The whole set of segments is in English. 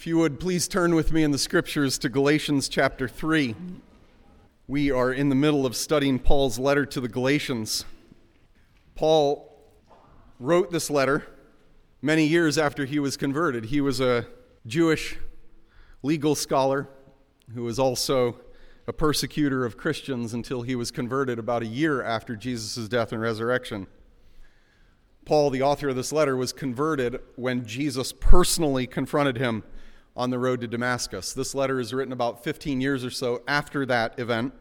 If you would please turn with me in the scriptures to Galatians chapter 3. We are in the middle of studying Paul's letter to the Galatians. Paul wrote this letter many years after he was converted. He was a Jewish legal scholar who was also a persecutor of Christians until he was converted about a year after Jesus' death and resurrection. Paul, the author of this letter, was converted when Jesus personally confronted him on the road to Damascus. This letter is written about 15 years or so after that event.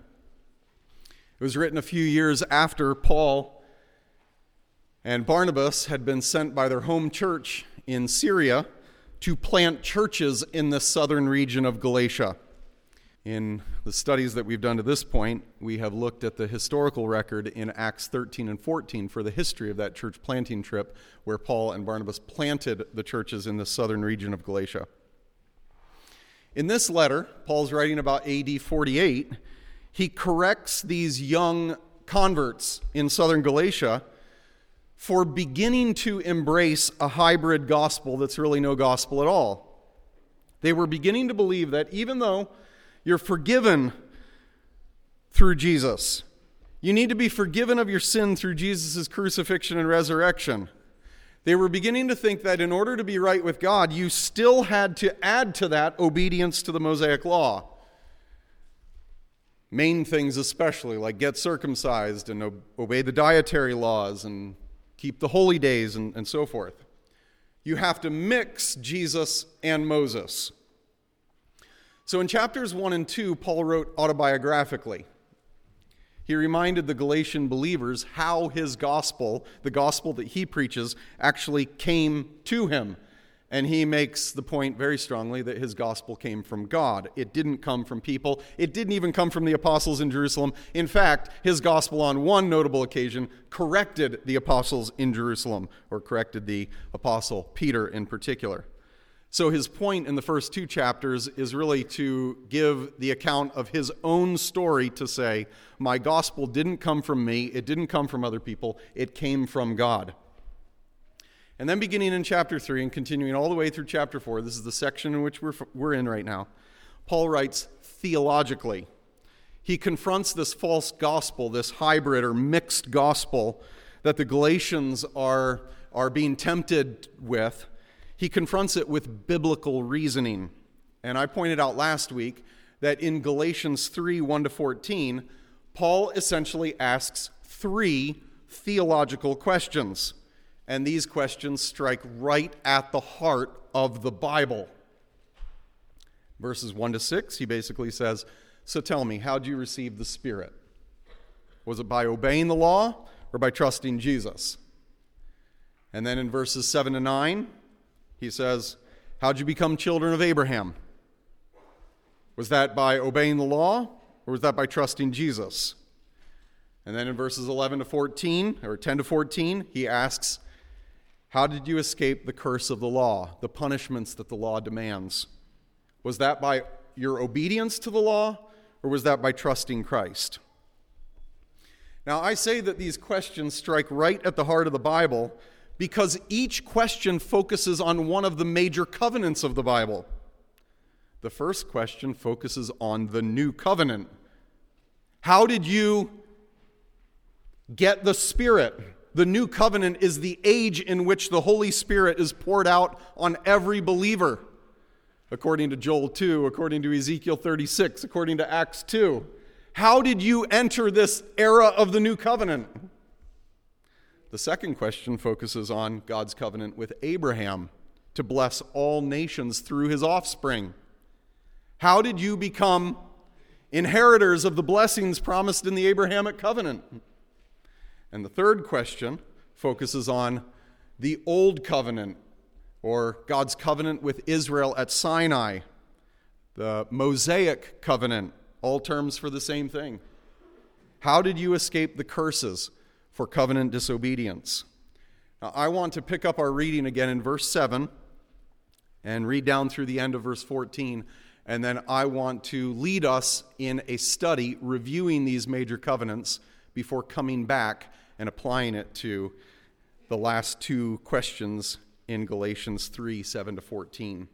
It was written a few years after Paul and Barnabas had been sent by their home church in Syria to plant churches in the southern region of Galatia. In the studies that we've done to this point, we have looked at the historical record in Acts 13 and 14 for the history of that church planting trip where Paul and Barnabas planted the churches in the southern region of Galatia. In this letter, Paul's writing about AD 48. He corrects these young converts in southern Galatia for beginning to embrace a hybrid gospel that's really no gospel at all. They were beginning to believe that even though you're forgiven through Jesus. You need to be forgiven of your sin through Jesus' crucifixion and resurrection. They were beginning to think that in order to be right with God, you still had to add to that obedience to the Mosaic law. Main things, especially, like get circumcised and obey the dietary laws and keep the holy days and, and so forth. You have to mix Jesus and Moses. So in chapters 1 and 2, Paul wrote autobiographically. He reminded the Galatian believers how his gospel, the gospel that he preaches, actually came to him. And he makes the point very strongly that his gospel came from God. It didn't come from people. It didn't even come from the apostles in Jerusalem. In fact, his gospel on one notable occasion corrected the apostles in Jerusalem, or corrected the apostle Peter in particular. So, his point in the first two chapters is really to give the account of his own story to say, My gospel didn't come from me, it didn't come from other people, it came from God. And then, beginning in chapter 3 and continuing all the way through chapter 4, this is the section in which we're, we're in right now, Paul writes theologically. He confronts this false gospel, this hybrid or mixed gospel that the Galatians are, are being tempted with he confronts it with biblical reasoning. And I pointed out last week that in Galatians 3 1 to 14, Paul essentially asks three theological questions. And these questions strike right at the heart of the Bible. Verses 1 to 6, he basically says, So tell me, how did you receive the Spirit? Was it by obeying the law or by trusting Jesus? And then in verses 7 to 9, he says, How'd you become children of Abraham? Was that by obeying the law, or was that by trusting Jesus? And then in verses 11 to 14, or 10 to 14, he asks, How did you escape the curse of the law, the punishments that the law demands? Was that by your obedience to the law, or was that by trusting Christ? Now, I say that these questions strike right at the heart of the Bible because each question focuses on one of the major covenants of the Bible. The first question focuses on the new covenant. How did you get the Spirit? The new covenant is the age in which the Holy Spirit is poured out on every believer, according to Joel 2, according to Ezekiel 36, according to Acts 2. How did you enter this era of the new covenant? The second question focuses on God's covenant with Abraham to bless all nations through his offspring. How did you become inheritors of the blessings promised in the Abrahamic covenant? And the third question focuses on the old covenant or God's covenant with Israel at Sinai, the Mosaic covenant, all terms for the same thing. How did you escape the curses? For covenant disobedience. Now, I want to pick up our reading again in verse 7 and read down through the end of verse 14. And then I want to lead us in a study reviewing these major covenants before coming back and applying it to the last two questions in Galatians 3 7 to 14.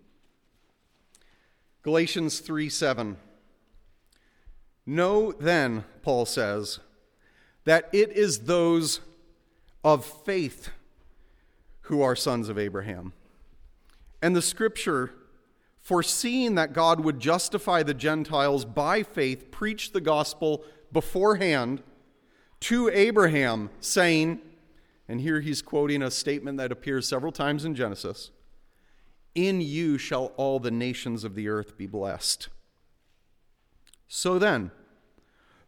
Galatians 3 7. Know then, Paul says, that it is those of faith who are sons of Abraham. And the scripture, foreseeing that God would justify the Gentiles by faith, preached the gospel beforehand to Abraham, saying, and here he's quoting a statement that appears several times in Genesis In you shall all the nations of the earth be blessed. So then,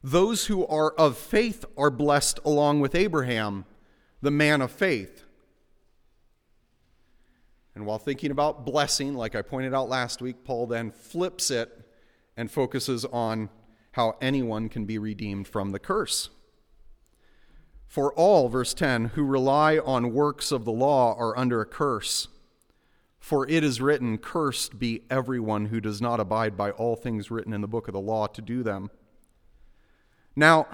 those who are of faith are blessed along with Abraham, the man of faith. And while thinking about blessing, like I pointed out last week, Paul then flips it and focuses on how anyone can be redeemed from the curse. For all, verse 10, who rely on works of the law are under a curse. For it is written, Cursed be everyone who does not abide by all things written in the book of the law to do them. Now,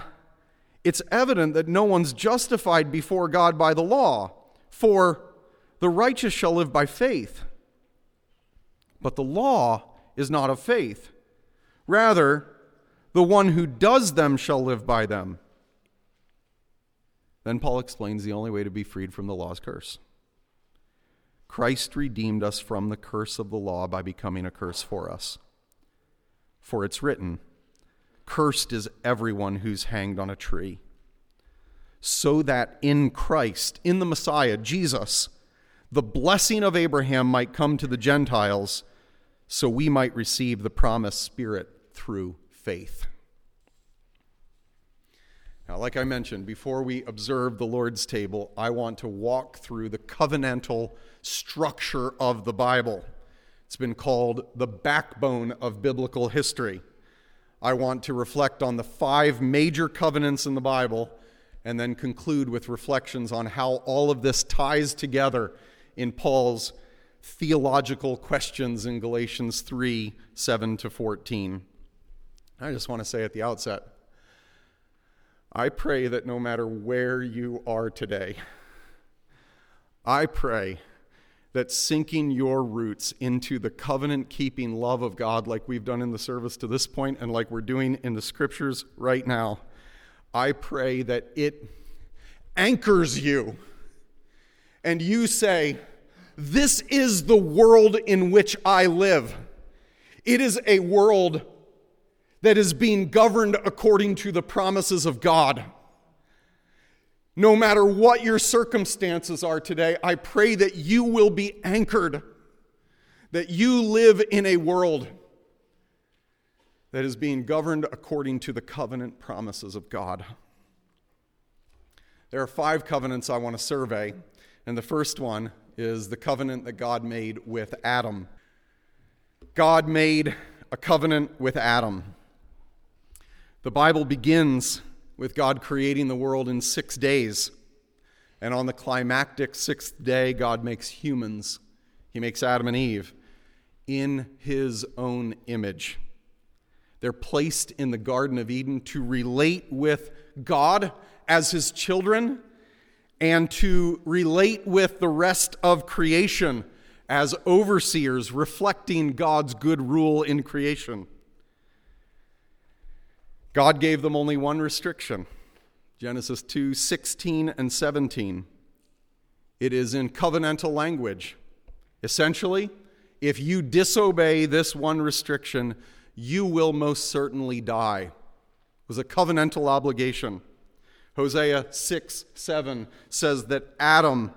it's evident that no one's justified before God by the law, for the righteous shall live by faith. But the law is not of faith. Rather, the one who does them shall live by them. Then Paul explains the only way to be freed from the law's curse. Christ redeemed us from the curse of the law by becoming a curse for us. For it's written, Cursed is everyone who's hanged on a tree. So that in Christ, in the Messiah, Jesus, the blessing of Abraham might come to the Gentiles, so we might receive the promised Spirit through faith. Now, like I mentioned, before we observe the Lord's table, I want to walk through the covenantal structure of the Bible. It's been called the backbone of biblical history. I want to reflect on the five major covenants in the Bible and then conclude with reflections on how all of this ties together in Paul's theological questions in Galatians 3 7 to 14. I just want to say at the outset I pray that no matter where you are today, I pray that sinking your roots into the covenant keeping love of God, like we've done in the service to this point and like we're doing in the scriptures right now, I pray that it anchors you and you say, This is the world in which I live. It is a world that is being governed according to the promises of God. No matter what your circumstances are today, I pray that you will be anchored, that you live in a world that is being governed according to the covenant promises of God. There are five covenants I want to survey, and the first one is the covenant that God made with Adam. God made a covenant with Adam. The Bible begins with God creating the world in six days. And on the climactic sixth day, God makes humans. He makes Adam and Eve in his own image. They're placed in the Garden of Eden to relate with God as his children and to relate with the rest of creation as overseers, reflecting God's good rule in creation. God gave them only one restriction Genesis 2 16 and 17. It is in covenantal language. Essentially, if you disobey this one restriction, you will most certainly die. It was a covenantal obligation. Hosea 6 7 says that Adam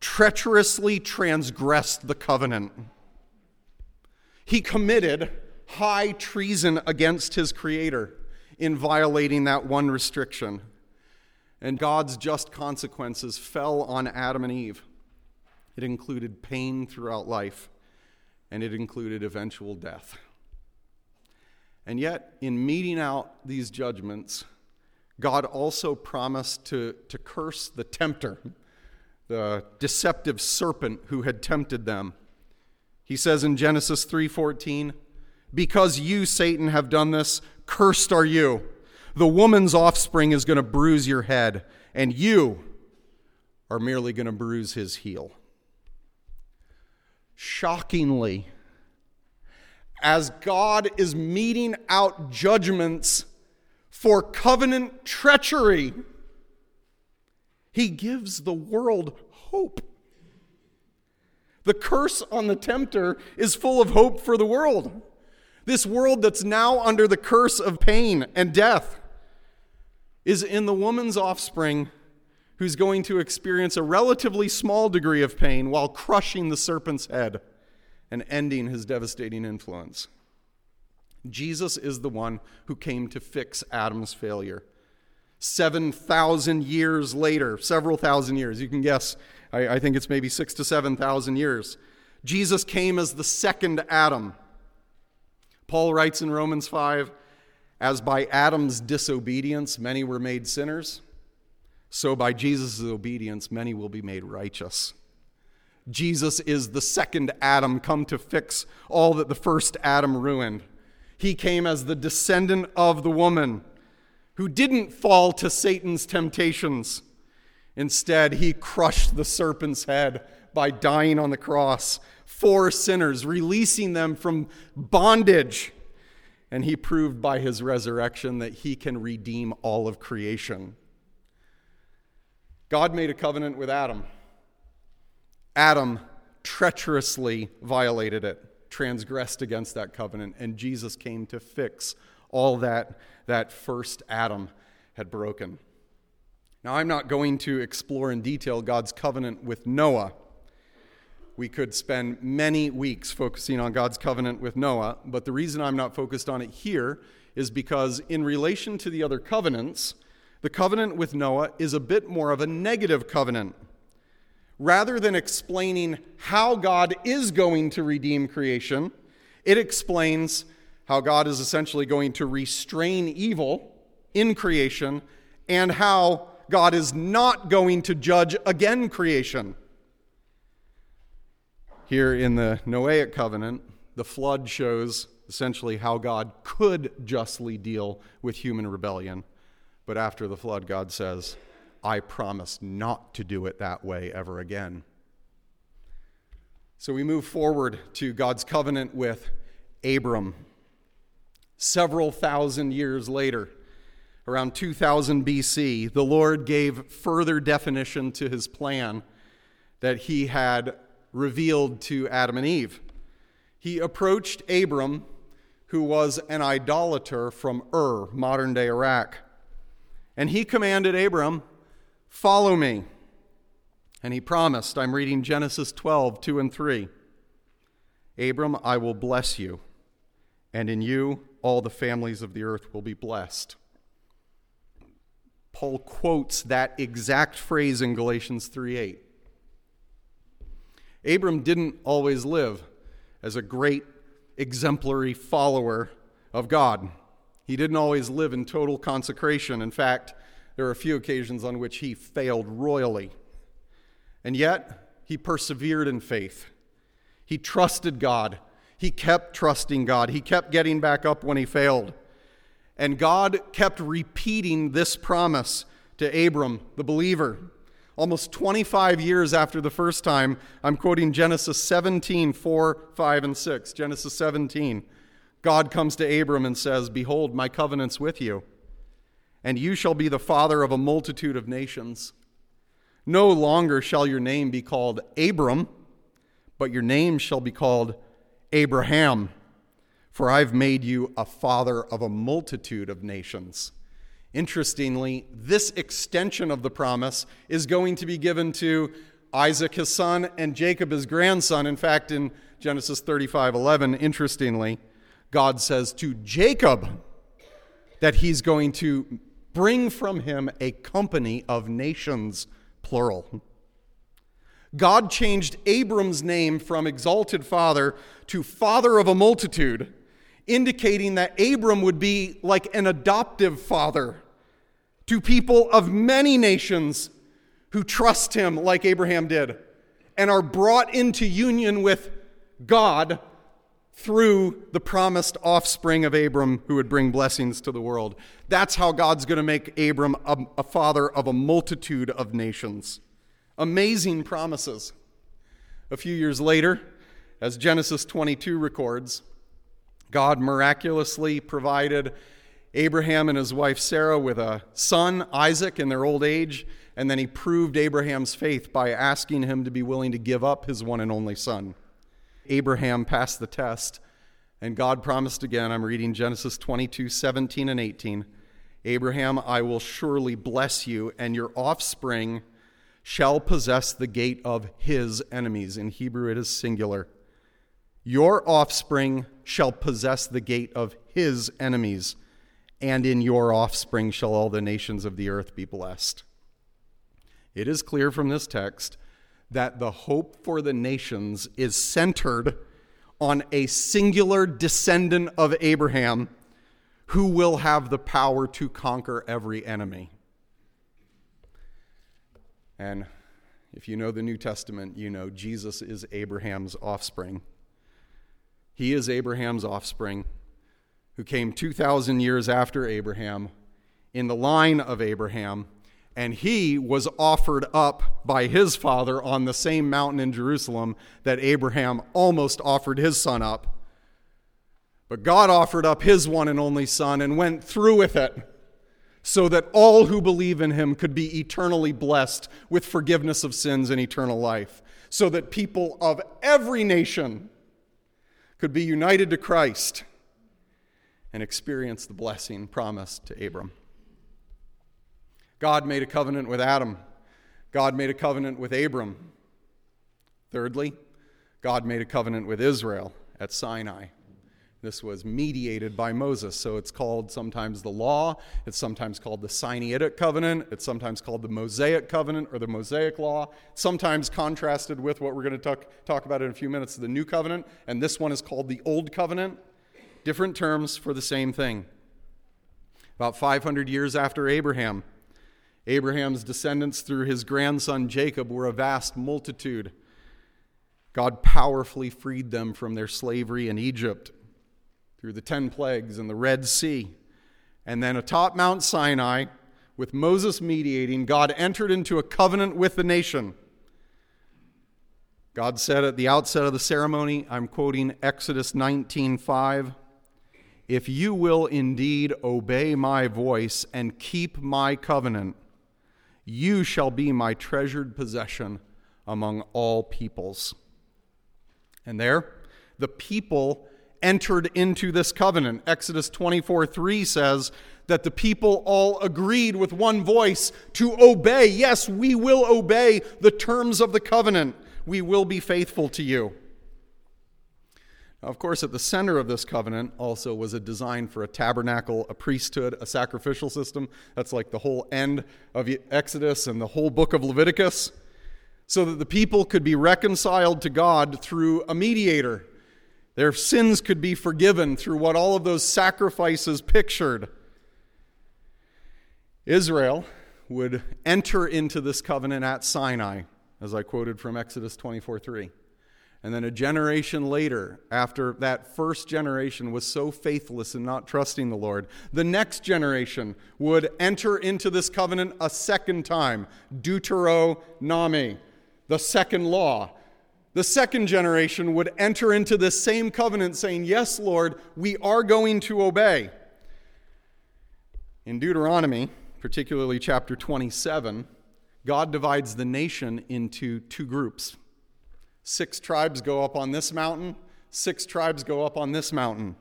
treacherously transgressed the covenant. He committed high treason against his creator in violating that one restriction. And God's just consequences fell on Adam and Eve. It included pain throughout life, and it included eventual death. And yet, in meting out these judgments, God also promised to, to curse the tempter, the deceptive serpent who had tempted them. He says in Genesis 3:14, because you, Satan, have done this, cursed are you. The woman's offspring is going to bruise your head, and you are merely going to bruise his heel. Shockingly, as God is meting out judgments for covenant treachery. He gives the world hope. The curse on the tempter is full of hope for the world. This world that's now under the curse of pain and death is in the woman's offspring who's going to experience a relatively small degree of pain while crushing the serpent's head and ending his devastating influence. Jesus is the one who came to fix Adam's failure. 7,000 years later, several thousand years, you can guess, I, I think it's maybe six to 7,000 years, Jesus came as the second Adam. Paul writes in Romans 5 As by Adam's disobedience many were made sinners, so by Jesus' obedience many will be made righteous. Jesus is the second Adam come to fix all that the first Adam ruined. He came as the descendant of the woman who didn't fall to Satan's temptations. Instead, he crushed the serpent's head by dying on the cross for sinners, releasing them from bondage. And he proved by his resurrection that he can redeem all of creation. God made a covenant with Adam. Adam treacherously violated it transgressed against that covenant, and Jesus came to fix all that that first Adam had broken. Now, I'm not going to explore in detail God's covenant with Noah. We could spend many weeks focusing on God's covenant with Noah, but the reason I'm not focused on it here is because, in relation to the other covenants, the covenant with Noah is a bit more of a negative covenant rather than explaining how God is going to redeem creation, it explains how God is essentially going to restrain evil in creation and how God is not going to judge again creation. Here in the Noahic covenant, the flood shows essentially how God could justly deal with human rebellion. But after the flood, God says, I promise not to do it that way ever again. So we move forward to God's covenant with Abram. Several thousand years later, around 2000 BC, the Lord gave further definition to his plan that he had revealed to Adam and Eve. He approached Abram, who was an idolater from Ur, modern day Iraq, and he commanded Abram Follow me. And he promised, I'm reading Genesis 12, 2 and 3. Abram, I will bless you, and in you all the families of the earth will be blessed. Paul quotes that exact phrase in Galatians 3 8. Abram didn't always live as a great exemplary follower of God. He didn't always live in total consecration. In fact, there are a few occasions on which he failed royally. And yet, he persevered in faith. He trusted God. He kept trusting God. He kept getting back up when he failed. And God kept repeating this promise to Abram, the believer. Almost 25 years after the first time, I'm quoting Genesis 17, 4, 5, and 6. Genesis 17. God comes to Abram and says, Behold, my covenant's with you and you shall be the father of a multitude of nations. No longer shall your name be called Abram, but your name shall be called Abraham, for I've made you a father of a multitude of nations. Interestingly, this extension of the promise is going to be given to Isaac, his son, and Jacob, his grandson. In fact, in Genesis 35 11, interestingly, God says to Jacob that he's going to bring from him a company of nations, plural. God changed Abram's name from exalted father to father of a multitude, indicating that Abram would be like an adoptive father to people of many nations who trust him like Abraham did and are brought into union with God through the promised offspring of Abram who would bring blessings to the world. That's how God's going to make Abram a, a, father of a multitude of nations. Amazing promises. A few years later, as Genesis 22 records, God miraculously provided Abraham and his wife Sarah with a son, Isaac, in their old age, and then he proved Abraham's faith by asking him to be willing to give up his one and only son. Abraham passed the test, and God promised again. I'm reading Genesis 22 17 and 18. Abraham, I will surely bless you, and your offspring shall possess the gate of his enemies. In Hebrew, it is singular. Your offspring shall possess the gate of his enemies, and in your offspring shall all the nations of the earth be blessed. It is clear from this text that the hope for the nations is centered on a singular descendant of Abraham who will have the power to conquer every enemy. And if you know the New Testament, you know Jesus is Abraham's offspring. He is Abraham's offspring who came 2,000 years after Abraham in the line of Abraham, and he was offered up by his father on the same mountain in Jerusalem that Abraham almost offered his son up. But God offered up his one and only son and went through with it so that all who believe in him could be eternally blessed with forgiveness of sins and eternal life, so that people of every nation could be united to Christ and experience the blessing promised to Abram. God made a covenant with Adam. God made a covenant with Abram. Thirdly, God made a covenant with Israel at Sinai. This was mediated by Moses, so it's called sometimes the law, it's sometimes called the Sinaitic covenant, it's sometimes called the Mosaic covenant or the Mosaic law, sometimes contrasted with what we're going to talk, talk about in a few minutes, the new covenant, and this one is called the old covenant. Different terms for the same thing. About 500 years after Abraham, Abraham's descendants through his grandson Jacob were a vast multitude. God powerfully freed them from their slavery in Egypt through the 10 plagues and the Red Sea. And then atop Mount Sinai, with Moses mediating, God entered into a covenant with the nation. God said at the outset of the ceremony, I'm quoting Exodus 19:5, "If you will indeed obey my voice and keep my covenant, you shall be my treasured possession among all peoples." And there, the people entered into this covenant. Exodus 24 3 says that the people all agreed with one voice to obey. Yes, we will obey the terms of the covenant. We will be faithful to you. Now, of course, at the center of this covenant also was a design for a tabernacle, a priesthood, a sacrificial system. That's like the whole end of Exodus and the whole book of Leviticus, so that the people could be reconciled to God through a mediator, their sins could be forgiven through what all of those sacrifices pictured. Israel would enter into this covenant at Sinai, as I quoted from Exodus 24 3. And then a generation later, after that first generation was so faithless in not trusting the Lord, the next generation would enter into this covenant a second time. Deuteronomy, the second law the second generation would enter into this same covenant saying, Yes, Lord, we are going to obey. In Deuteronomy, particularly chapter 27, God divides the nation into two groups. Six tribes go up on this mountain, six tribes go up on this mountain.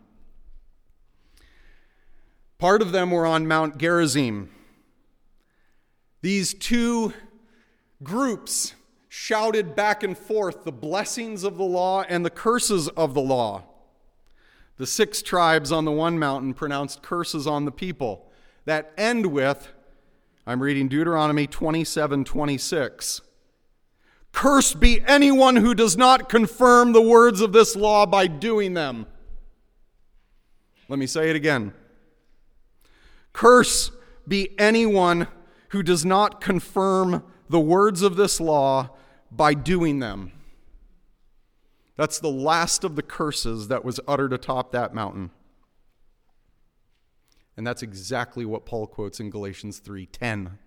Part of them were on Mount Gerizim. These two groups shouted back and forth the blessings of the law and the curses of the law. The six tribes on the one mountain pronounced curses on the people that end with, I'm reading Deuteronomy 27 26. Cursed be anyone who does not confirm the words of this law by doing them. Let me say it again. Curse be anyone who does not confirm the words of this law by doing them. That's the last of the curses that was uttered atop that mountain. And that's exactly what Paul quotes in Galatians 3:10.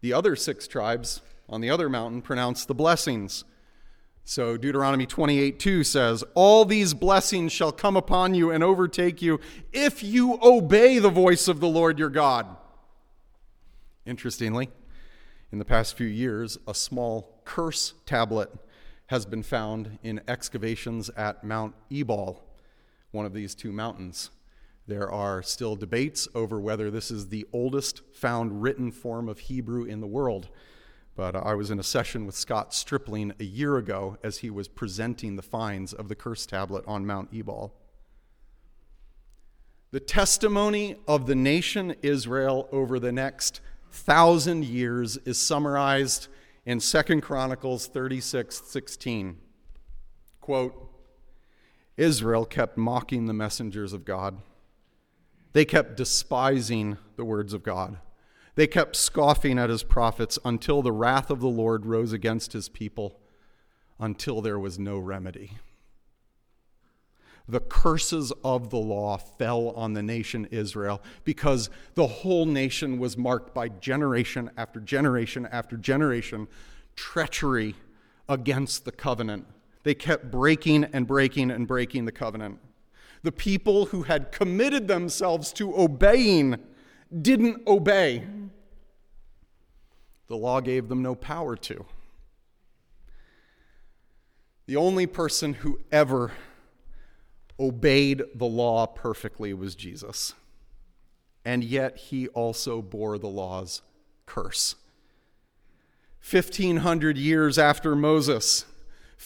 The other six tribes on the other mountain pronounced the blessings. So Deuteronomy 28 2 says, All these blessings shall come upon you and overtake you if you obey the voice of the Lord your God. Interestingly, in the past few years, a small curse tablet has been found in excavations at Mount Ebal, one of these two mountains. There are still debates over whether this is the oldest found written form of Hebrew in the world. But uh, I was in a session with Scott Stripling a year ago as he was presenting the finds of the curse tablet on Mount Ebal. The testimony of the nation Israel over the next thousand years is summarized in 2 Chronicles 36 16. Quote, Israel kept mocking the messengers of God. They kept despising the words of God. They kept scoffing at his prophets until the wrath of the Lord rose against his people, until there was no remedy. The curses of the law fell on the nation Israel because the whole nation was marked by generation after generation after generation treachery against the covenant. They kept breaking and breaking and breaking the covenant. The people who had committed themselves to obeying didn't obey. The law gave them no power to. The only person who ever obeyed the law perfectly was Jesus. And yet he also bore the law's curse. 1500 years after Moses,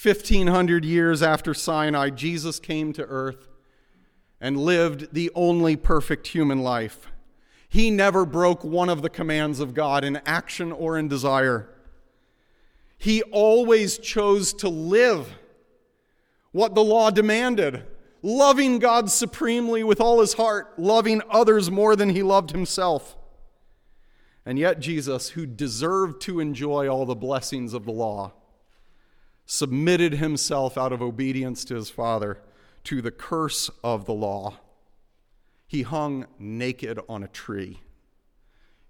1500 years after Sinai, Jesus came to earth and lived the only perfect human life. He never broke one of the commands of God in action or in desire. He always chose to live what the law demanded loving God supremely with all his heart, loving others more than he loved himself. And yet, Jesus, who deserved to enjoy all the blessings of the law, submitted himself out of obedience to his Father to the curse of the law. He hung naked on a tree.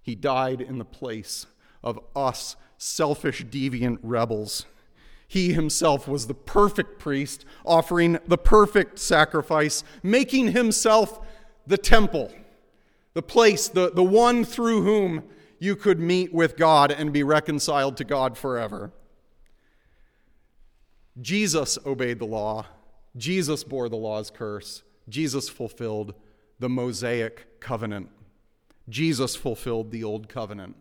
He died in the place of us selfish, deviant rebels. He himself was the perfect priest, offering the perfect sacrifice, making himself the temple, the place, the, the one through whom you could meet with God and be reconciled to God forever. Jesus obeyed the law. Jesus bore the law's curse. Jesus fulfilled the Mosaic covenant. Jesus fulfilled the old covenant.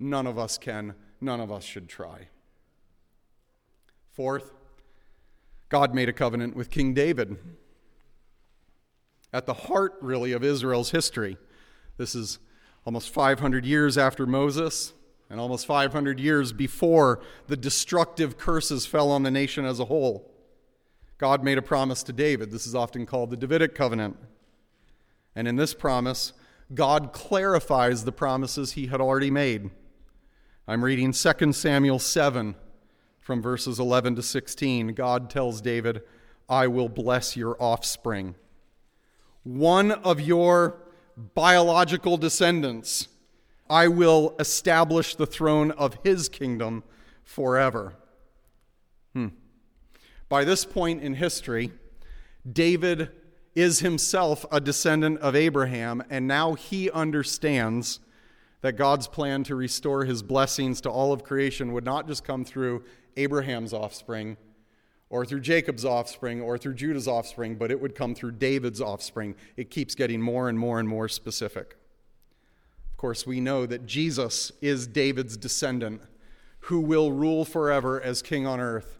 None of us can, none of us should try. Fourth, God made a covenant with King David. At the heart, really, of Israel's history. This is almost 500 years after Moses and almost 500 years before the destructive curses fell on the nation as a whole. God made a promise to David. This is often called the Davidic covenant. And in this promise, God clarifies the promises he had already made. I'm reading 2 Samuel 7 from verses 11 to 16. God tells David, I will bless your offspring. One of your biological descendants, I will establish the throne of his kingdom forever. Hmm. By this point in history, David is himself a descendant of Abraham, and now he understands that God's plan to restore his blessings to all of creation would not just come through Abraham's offspring or through Jacob's offspring or through Judah's offspring, but it would come through David's offspring. It keeps getting more and more and more specific. Of course, we know that Jesus is David's descendant who will rule forever as king on earth.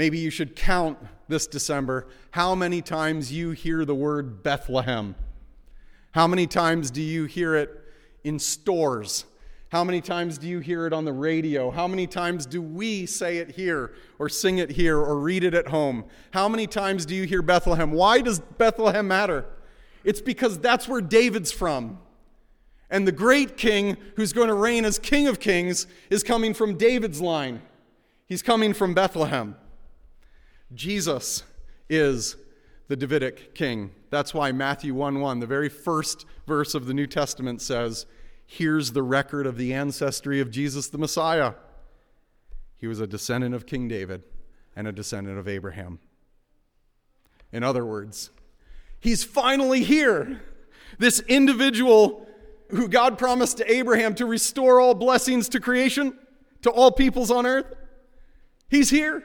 Maybe you should count this December how many times you hear the word Bethlehem. How many times do you hear it in stores? How many times do you hear it on the radio? How many times do we say it here or sing it here or read it at home? How many times do you hear Bethlehem? Why does Bethlehem matter? It's because that's where David's from. And the great king who's going to reign as King of Kings is coming from David's line. He's coming from Bethlehem. Jesus is the Davidic king. That's why Matthew 1 1, the very first verse of the New Testament, says, Here's the record of the ancestry of Jesus the Messiah. He was a descendant of King David, and a descendant of Abraham. In other words, he's finally here. This individual who God promised to Abraham to restore all blessings to creation, to all peoples on earth, he's here.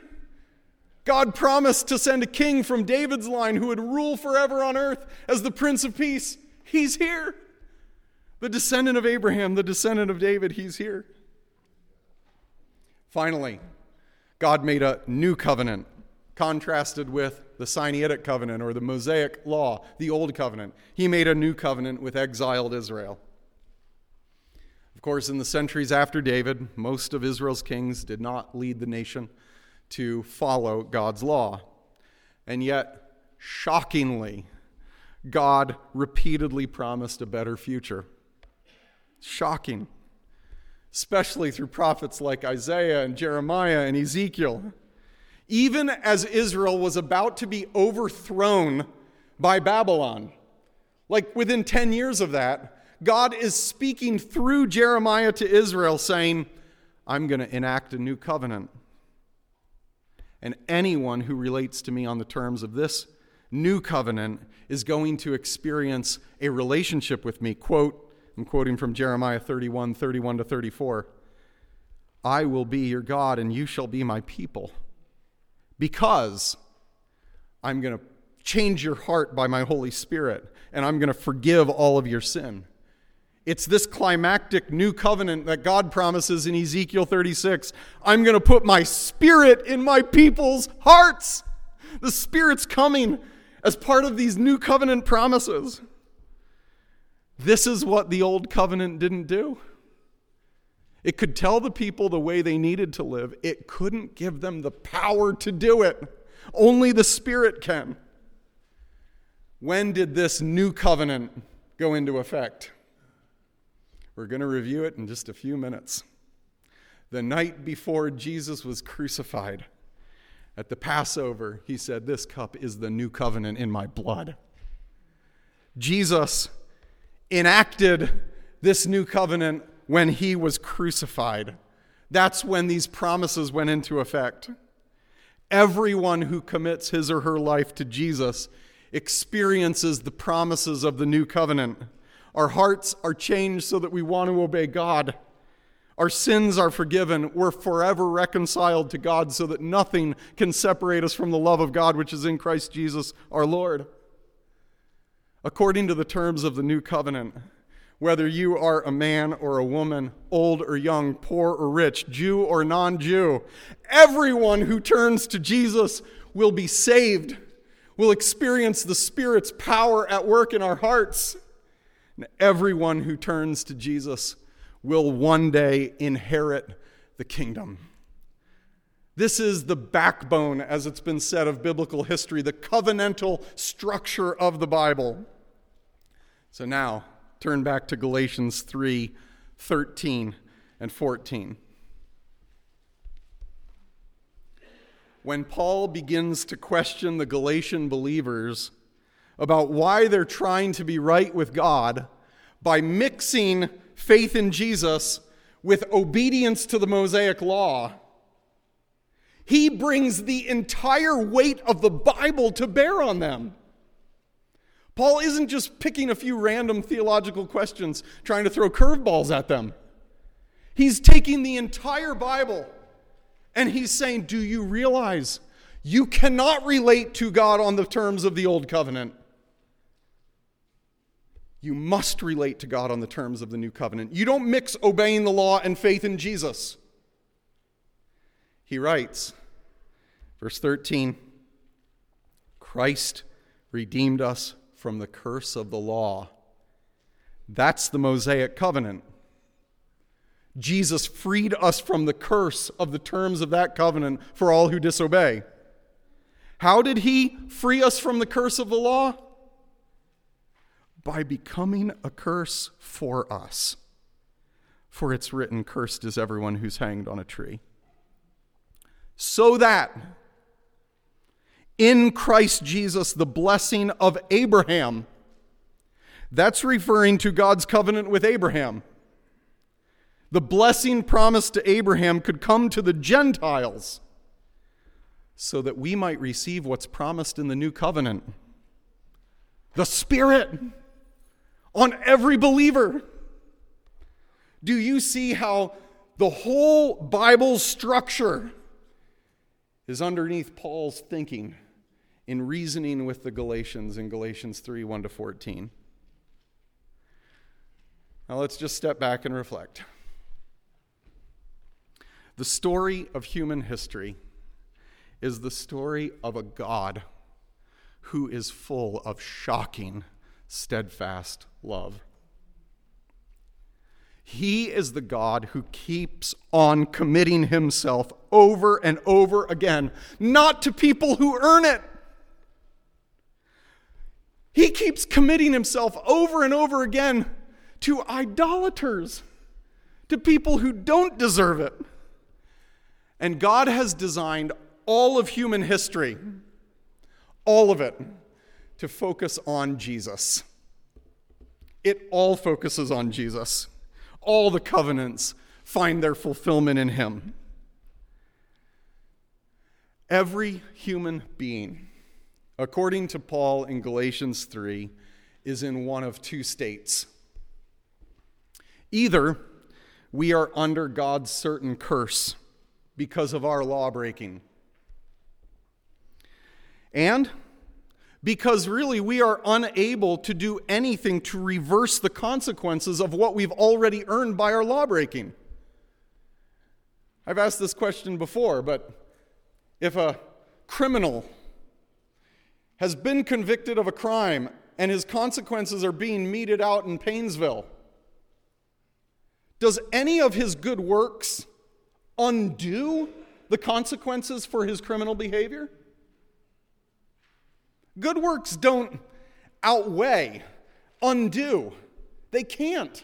God promised to send a king from David's line who would rule forever on earth as the Prince of Peace. He's here. The descendant of Abraham, the descendant of David, he's here. Finally, God made a new covenant, contrasted with the Sinaitic covenant or the Mosaic law, the old covenant. He made a new covenant with exiled Israel. Of course, in the centuries after David, most of Israel's kings did not lead the nation to follow God's law. And yet, shockingly, God repeatedly promised a better future. Shocking, especially through prophets like Isaiah and Jeremiah and Ezekiel. Even as Israel was about to be overthrown by Babylon, like within 10 years of that, God is speaking through Jeremiah to Israel, saying, I'm going to enact a new covenant. And anyone who relates to me on the terms of this new covenant is going to experience a relationship with me. Quote, I'm quoting from Jeremiah 31 31 to 34. I will be your God, and you shall be my people. Because I'm going to change your heart by my Holy Spirit, and I'm going to forgive all of your sin. It's this climactic new covenant that God promises in Ezekiel 36. I'm going to put my spirit in my people's hearts. The Spirit's coming as part of these new covenant promises. This is what the old covenant didn't do. It could tell the people the way they needed to live, it couldn't give them the power to do it. Only the Spirit can. When did this new covenant go into effect? We're going to review it in just a few minutes. The night before Jesus was crucified, at the Passover, he said, This cup is the new covenant in my blood. Jesus enacted this new covenant when he was crucified. That's when these promises went into effect. Everyone who commits his or her life to Jesus experiences the promises of the new covenant. Our hearts are changed so that we want to obey God. Our sins are forgiven. We're forever reconciled to God so that nothing can separate us from the love of God which is in Christ Jesus our Lord. According to the terms of the new covenant, whether you are a man or a woman, old or young, poor or rich, Jew or non Jew, everyone who turns to Jesus will be saved, will experience the Spirit's power at work in our hearts. And everyone who turns to Jesus will one day inherit the kingdom. This is the backbone, as it's been said, of biblical history, the covenantal structure of the Bible. So now, turn back to Galatians 3 13 and 14. When Paul begins to question the Galatian believers about why they're trying to be right with God by mixing faith in Jesus with obedience to the Mosaic law. He brings the entire weight of the Bible to bear on them. Paul isn't just picking a few random theological questions, trying to throw curveballs at them. He's taking the entire Bible and he's saying, Do you realize you cannot relate to God on the terms of the Old Covenant? You must relate to God on the terms of the new covenant. You don't mix obeying the law and faith in Jesus. He writes, verse 13 Christ redeemed us from the curse of the law. That's the Mosaic covenant. Jesus freed us from the curse of the terms of that covenant for all who disobey. How did he free us from the curse of the law? By becoming a curse for us. For it's written, Cursed is everyone who's hanged on a tree. So that in Christ Jesus, the blessing of Abraham, that's referring to God's covenant with Abraham. The blessing promised to Abraham could come to the Gentiles so that we might receive what's promised in the new covenant the Spirit on every believer. Do you see how the whole Bible structure is underneath Paul's thinking in reasoning with the Galatians in Galatians 3 1 to 14? Now let's just step back and reflect. The story of human history is the story of a God who is full of shocking, steadfast love. He is the God who keeps on committing himself over and over again, not to people who earn it. He keeps committing himself over and over again to idolaters, to people who don't deserve it. And God has designed all of human history, all of it, to focus on Jesus. It all focuses on Jesus. All the covenants find their fulfillment in Him. Every human being, according to Paul in Galatians 3, is in one of two states. Either we are under God's certain curse because of our law breaking and because really we are unable to do anything to reverse the consequences of what we've already earned by our lawbreaking. I've asked this question before, but if a criminal has been convicted of a crime and his consequences are being meted out in Paynesville, does any of his good works undo the consequences for his criminal behavior? Good works don't outweigh, undo. They can't.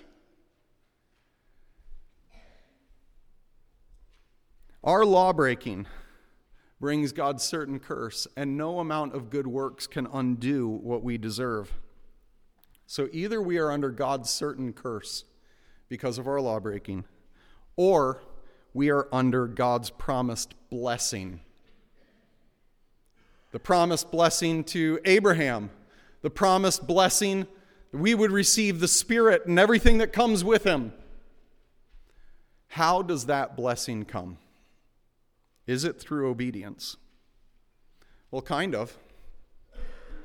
Our law breaking brings God's certain curse, and no amount of good works can undo what we deserve. So either we are under God's certain curse because of our law breaking, or we are under God's promised blessing the promised blessing to Abraham, the promised blessing we would receive the Spirit and everything that comes with him. How does that blessing come? Is it through obedience? Well, kind of.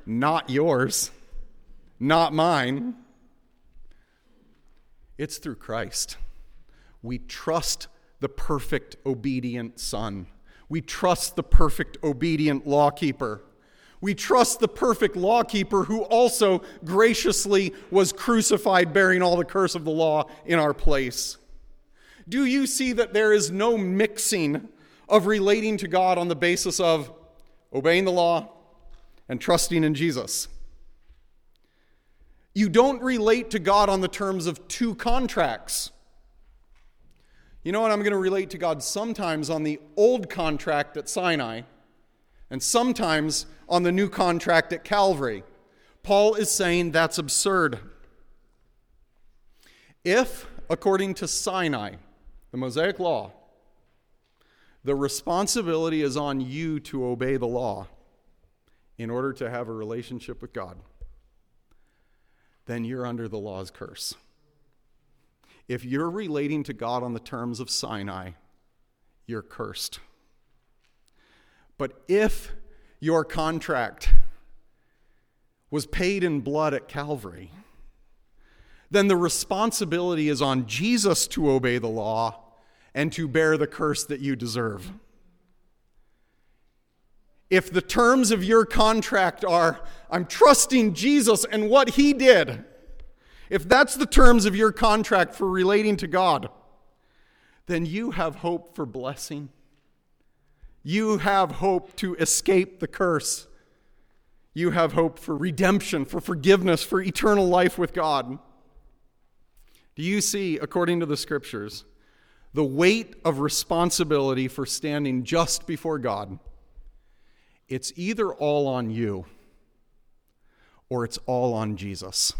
Not yours, not mine. It's through Christ. We trust the perfect, obedient Son. We trust the perfect, obedient lawkeeper. We trust the perfect lawkeeper who also graciously was crucified, bearing all the curse of the law in our place. Do you see that there is no mixing of relating to God on the basis of obeying the law and trusting in Jesus? You don't relate to God on the terms of two contracts. You know what? I'm going to relate to God sometimes on the old contract at Sinai and sometimes on the new contract at Calvary. Paul is saying that's absurd. If, according to Sinai, the Mosaic Law, the responsibility is on you to obey the law in order to have a relationship with God, then you're under the law's curse. If you're relating to God on the terms of Sinai, you're cursed. But if your contract was paid in blood at Calvary, then the responsibility is on Jesus to obey the law and to bear the curse that you deserve. If the terms of your contract are, I'm trusting Jesus and what he did, if that's the terms of your contract for relating to God, then you have hope for blessing. You have hope to escape the curse. You have hope for redemption, for forgiveness, for eternal life with God. Do you see, according to the scriptures, the weight of responsibility for standing just before God? It's either all on you or it's all on Jesus.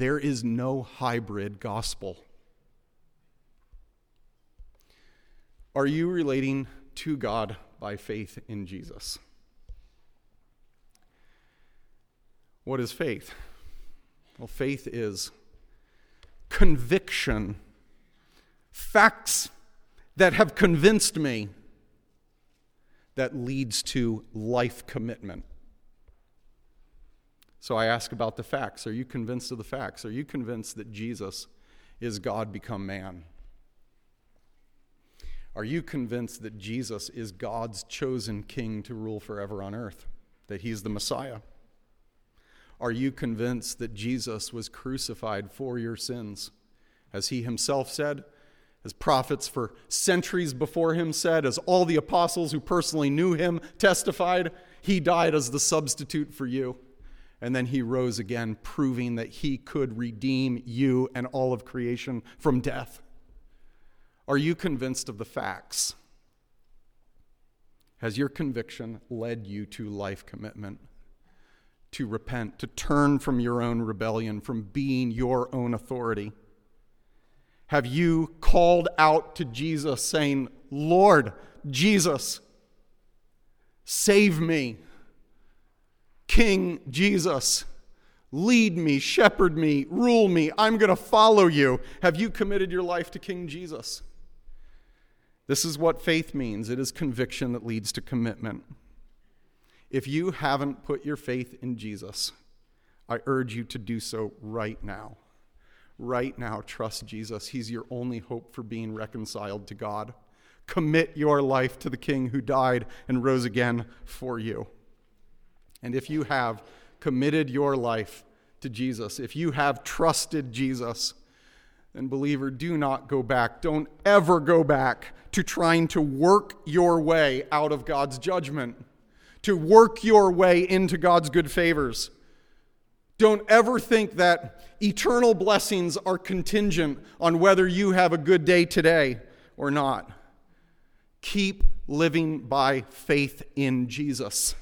There is no hybrid gospel. Are you relating to God by faith in Jesus. What is faith? Well, faith is conviction, facts that have convinced me that leads to life commitment. So I ask about the facts. Are you convinced of the facts? Are you convinced that Jesus is God become man? Are you convinced that Jesus is God's chosen king to rule forever on earth? That he's the Messiah? Are you convinced that Jesus was crucified for your sins? As he himself said, as prophets for centuries before him said, as all the apostles who personally knew him testified, he died as the substitute for you. And then he rose again, proving that he could redeem you and all of creation from death. Are you convinced of the facts? Has your conviction led you to life commitment? To repent, to turn from your own rebellion, from being your own authority? Have you called out to Jesus saying, Lord, Jesus, save me? King Jesus, lead me, shepherd me, rule me. I'm going to follow you. Have you committed your life to King Jesus? This is what faith means it is conviction that leads to commitment. If you haven't put your faith in Jesus, I urge you to do so right now. Right now, trust Jesus. He's your only hope for being reconciled to God. Commit your life to the King who died and rose again for you. And if you have committed your life to Jesus, if you have trusted Jesus, then, believer, do not go back. Don't ever go back to trying to work your way out of God's judgment, to work your way into God's good favors. Don't ever think that eternal blessings are contingent on whether you have a good day today or not. Keep living by faith in Jesus.